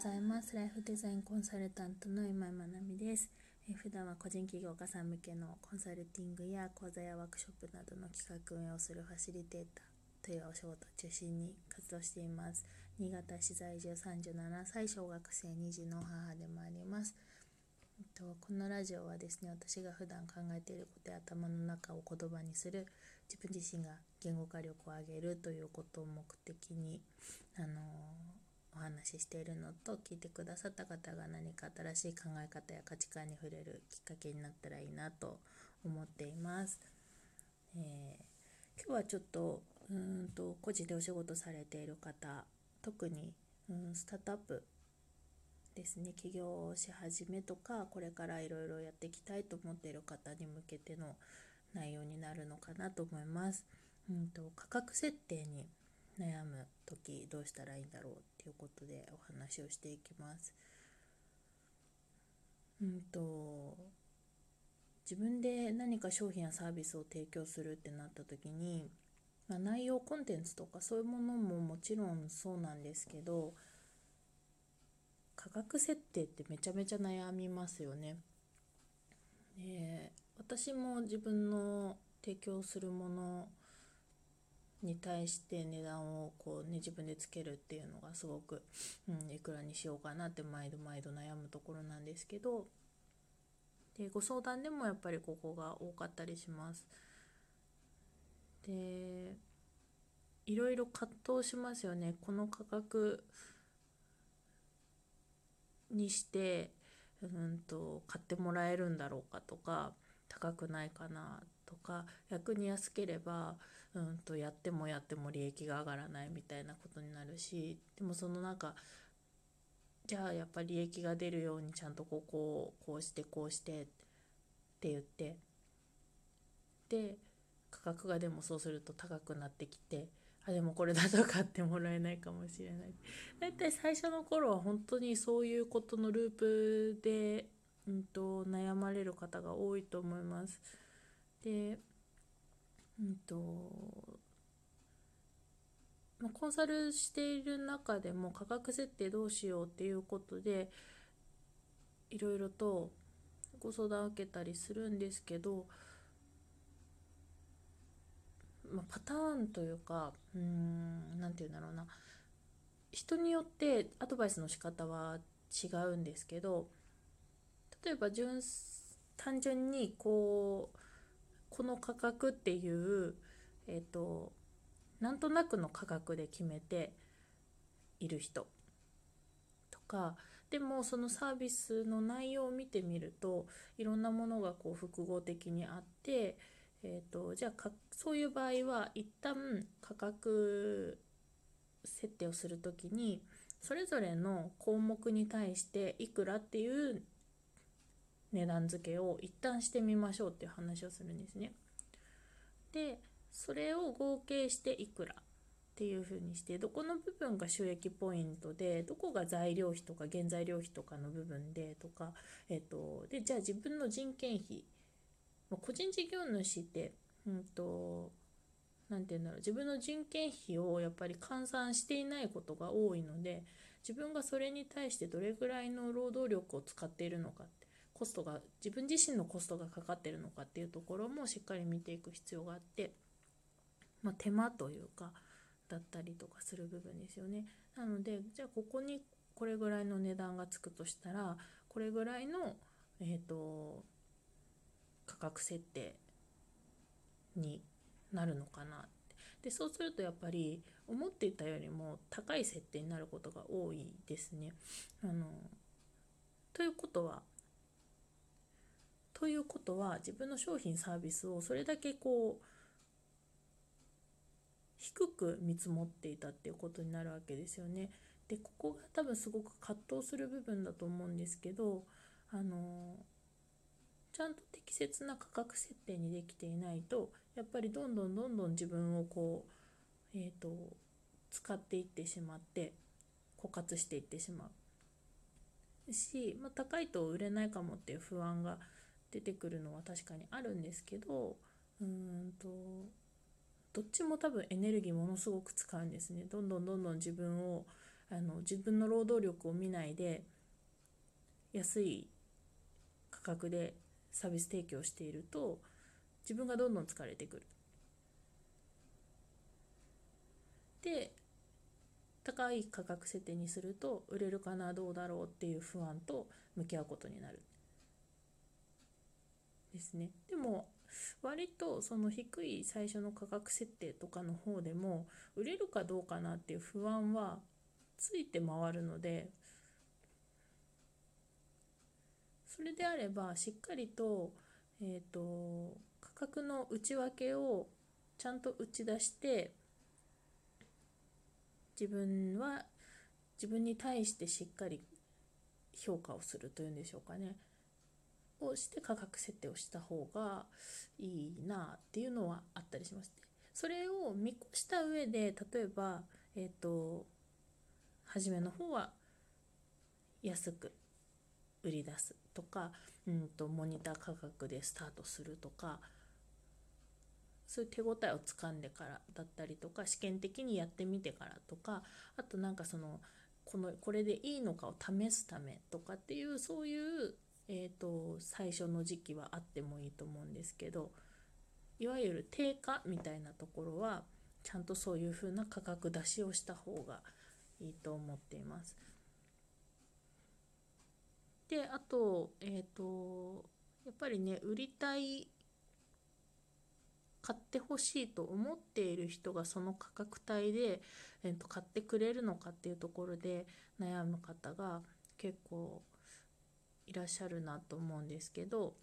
ざいます。ライフデザインコンサルタントの今井まなみです。え普段は個人起業家さん向けのコンサルティングや講座やワークショップなどの企画運営をするファシリテーターというお仕事を中心に活動しています。新潟市在住37歳、小学生2児の母でもあります。えっと、このラジオはですね、私が普段考えていることや頭の中を言葉にする自分自身が言語化力を上げるということを目的に、あのお話ししているのと聞いてくださった方が何か新しい考え方や価値観に触れるきっかけになったらいいなと思っています。えー、今日はちょっとうんと個人でお仕事されている方特にうんスタートアップですね起業し始めとかこれからいろいろやっていきたいと思っている方に向けての内容になるのかなと思います。うんと価格設定に悩む時どうしたらいいんだろうっていうことでお話をしていきます。うんと自分で何か商品やサービスを提供するってなった時に、まあ、内容コンテンツとかそういうものももちろんそうなんですけど価格設定ってめちゃめちゃ悩みますよね。で私も自分の提供するものに対して値段をこうね自分でつけるっていうのがすごく、うん、いくらにしようかなって毎度毎度悩むところなんですけどでご相談でもやっぱりここが多かったりします。でいろいろ葛藤しますよねこの価格にしてうんと買ってもらえるんだろうかとか高くないかなとか逆に安ければうんとやってもやっても利益が上がらないみたいなことになるしでもそのなんかじゃあやっぱり利益が出るようにちゃんとここをこうしてこうしてって言ってで価格がでもそうすると高くなってきてあでもこれだと買ってもらえないかもしれない。大体最初の頃は本当にそういうことのループで、うんと、と悩まれる方が多いと思います。でうんとまあ、コンサルしている中でも価格設定どうしようっていうことでいろいろとご相談を受けたりするんですけど、まあ、パターンというかうん何て言うんだろうな。人によってアドバイスの仕方は違うんですけど例えば純単純にこうこの価格っていうえっ、となんとなくの価格で決めている人とかでもそのサービスの内容を見てみるといろんなものがこう複合的にあって、えーと、じゃあそういう場合は一旦価格設定をする時にそれぞれの項目に対していくらっていう値段付けを一旦してみましょうっていう話をするんですね。でそれを合計していくらっていうふうにしてどこの部分が収益ポイントでどこが材料費とか原材料費とかの部分でとか、えっと、でじゃあ自分の人件費個人事業主って、うんと、何て言うんだろう自分の人件費をやっぱり換算していないことが多いので自分がそれに対してどれぐらいの労働力を使っているのかっコストが自分自身のコストがかかってるのかっていうところもしっかり見ていく必要があって、まあ、手間というかだったりとかする部分ですよね。なのでじゃあここにこれぐらいの値段がつくとしたらこれぐらいの、えーと、価格設定になるのかなでそうするとやっぱり思っていたよりも高い設定になることが多いですね。あのということはいうことは自分の商品サービスをそれだけこう低く見積もっていたっていうことになるわけですよね。でここが多分すごく葛藤する部分だと思うんですけどあのちゃんと適切な価格設定にできていないとやっぱりどんどんどんどん自分をこう、えーと、と使っていってしまって枯渇していってしまうし、まあ、高いと売れないかもっていう不安が出てくるのは確かにあるんですけどうんとどっちも多分エネルギーものすごく使うんですねどんどんどんどん自分をあの自分の労働力を見ないで安い価格でサービス提供していると自分がどんどん疲れてくる。で高い価格設定にすると売れるかなどうだろうっていう不安と向き合うことになる。ですね。でも割とその低い最初の価格設定とかの方でも売れるかどうかなっていう不安はついて回るのでそれであればしっかりと,、えーと、価格の内訳をちゃんと打ち出して自分は自分に対してしっかり評価をするというんでしょうかねをして価格設定をした方がいいなっていうのはあったりします。それを見越した上で例えばえっ、ー、と初めの方は安く売り出すとか、うんと、モニター価格でスタートするとかそういう手応えをつかんでからだったりとか試験的にやってみてからとかあとなんかそのこのこれでいいのかを試すためとかっていうそういう、えーと、最初の時期はあってもいいと思うんですけどいわゆる定価みたいなところはちゃんとそういう風な価格出しをした方がいいと思っています。であとえ、ー、とやっぱりね売りたい買ってほしいと思っている人がその価格帯で、えー、と買ってくれるのかっていうところで悩む方が結構いらっしゃるなと思うんですけど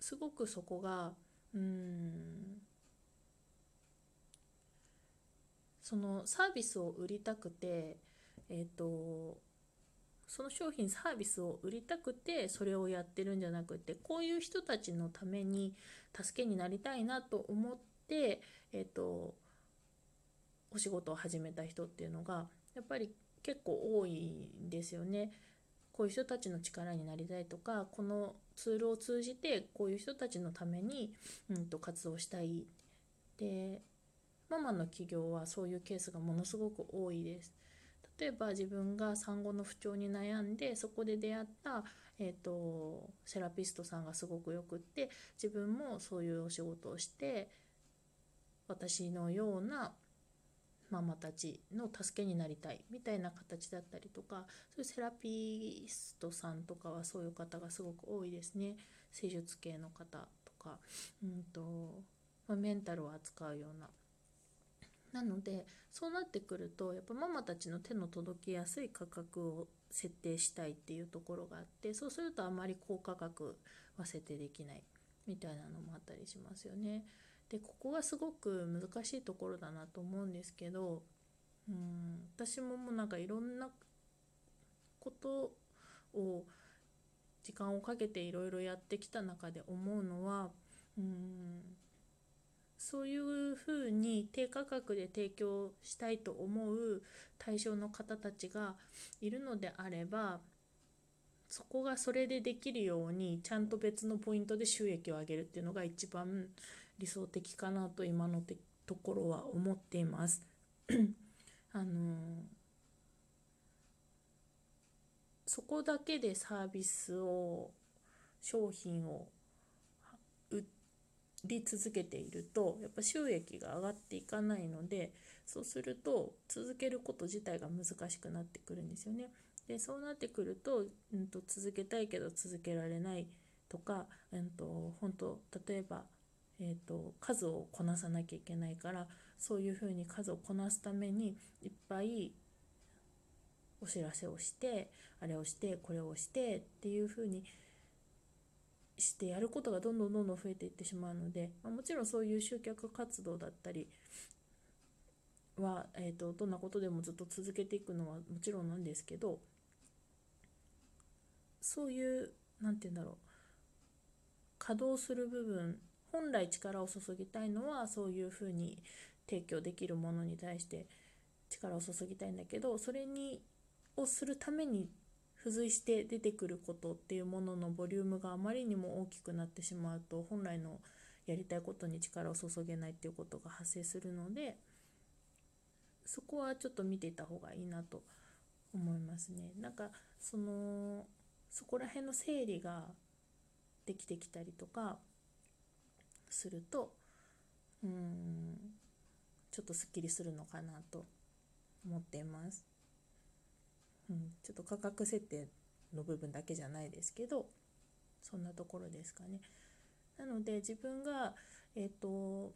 すごくそこがうんそのサービスを売りたくて、えーと、その商品サービスを売りたくてそれをやってるんじゃなくてこういう人たちのために助けになりたいなと思って、えーと、お仕事を始めた人っていうのがやっぱり結構多いんですよね。こういう人たちの力になりたいとかこのツールを通じてこういう人たちのために、うんと活動したいでママの起業はそういうケースがものすごく多いです。例えば自分が産後の不調に悩んでそこで出会った、えーと、セラピストさんがすごくよくって自分もそういうお仕事をして私のようなママたちの助けになりたいみたいな形だったりとかそういうセラピストさんとかはそういう方がすごく多いですね施術系の方とか、うんとまあ、メンタルを扱うようななのでそうなってくるとやっぱママたちの手の届きやすい価格を設定したいっていうところがあってそうするとあまり高価格は設定できないみたいなのもあったりしますよね。でここがすごく難しいところだなと思うんですけどうん私ももうなんかいろんなことを時間をかけていろいろやってきた中で思うのはうんそういうふうに低価格で提供したいと思う対象の方たちがいるのであればそこがそれでできるようにちゃんと別のポイントで収益を上げるっていうのが一番理想的かなと今のところは思っています。あのそこだけでサービスを商品を売り続けているとやっぱ収益が上がっていかないのでそうすると続けること自体が難しくなってくるんですよね。でそうなってくると,、うんと、続けたいけど続けられないとか、うんと、本当例えば、えーと、数をこなさなきゃいけないからそういうふうに数をこなすためにいっぱいお知らせをしてあれをしてこれをしてっていうふうにしてやることがどんどんどんどん増えていってしまうので、まあ、もちろんそういう集客活動だったりは、えーと、どんなことでもずっと続けていくのはもちろんなんですけどそういう何て言うんだろう稼働する部分本来力を注ぎたいのはそういうふうに提供できるものに対して力を注ぎたいんだけどそれにをするために付随して出てくることっていうもののボリュームがあまりにも大きくなってしまうと本来のやりたいことに力を注げないっていうことが発生するのでそこはちょっと見ていた方がいいなと思いますね。なんかそのそこら辺の整理ができてきたりとかするとうんちょっとすっきりするのかなと思っています。うん、ちょっと価格設定の部分だけじゃないですけどそんなところですかね。なので自分が、えーと、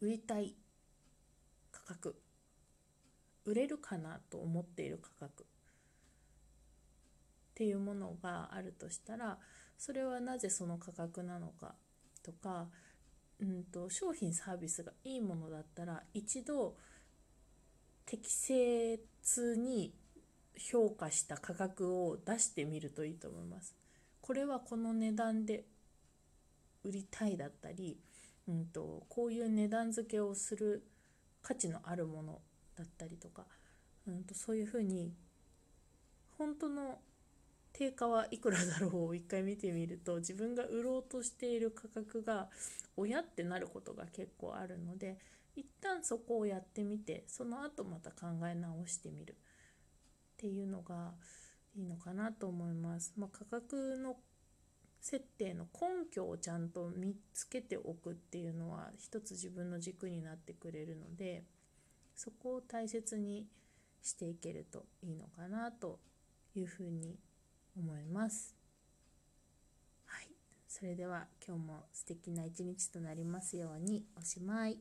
売りたい価格売れるかなと思っている価格っていうものがあるとしたらそれはなぜその価格なのかとか、うんと、商品サービスがいいものだったら一度適切に評価した価格を出してみるといいと思います。これはこの値段で売りたいだったり、うんと、こういう値段付けをする価値のあるものだったりとか、うんと、そういうふうに本当の定価はいくらだろうを一回見てみると 自分が売ろうとしている価格が親ってなることが結構あるので一旦そこをやってみてその後また考え直してみるっていうのがいいのかなと思います。まあ、価格の設定の根拠をちゃんと見つけておくっていうのは一つ自分の軸になってくれるのでそこを大切にしていけるといいのかなというふうに思います。はい、それでは今日も素敵な一日となりますようにおしまい。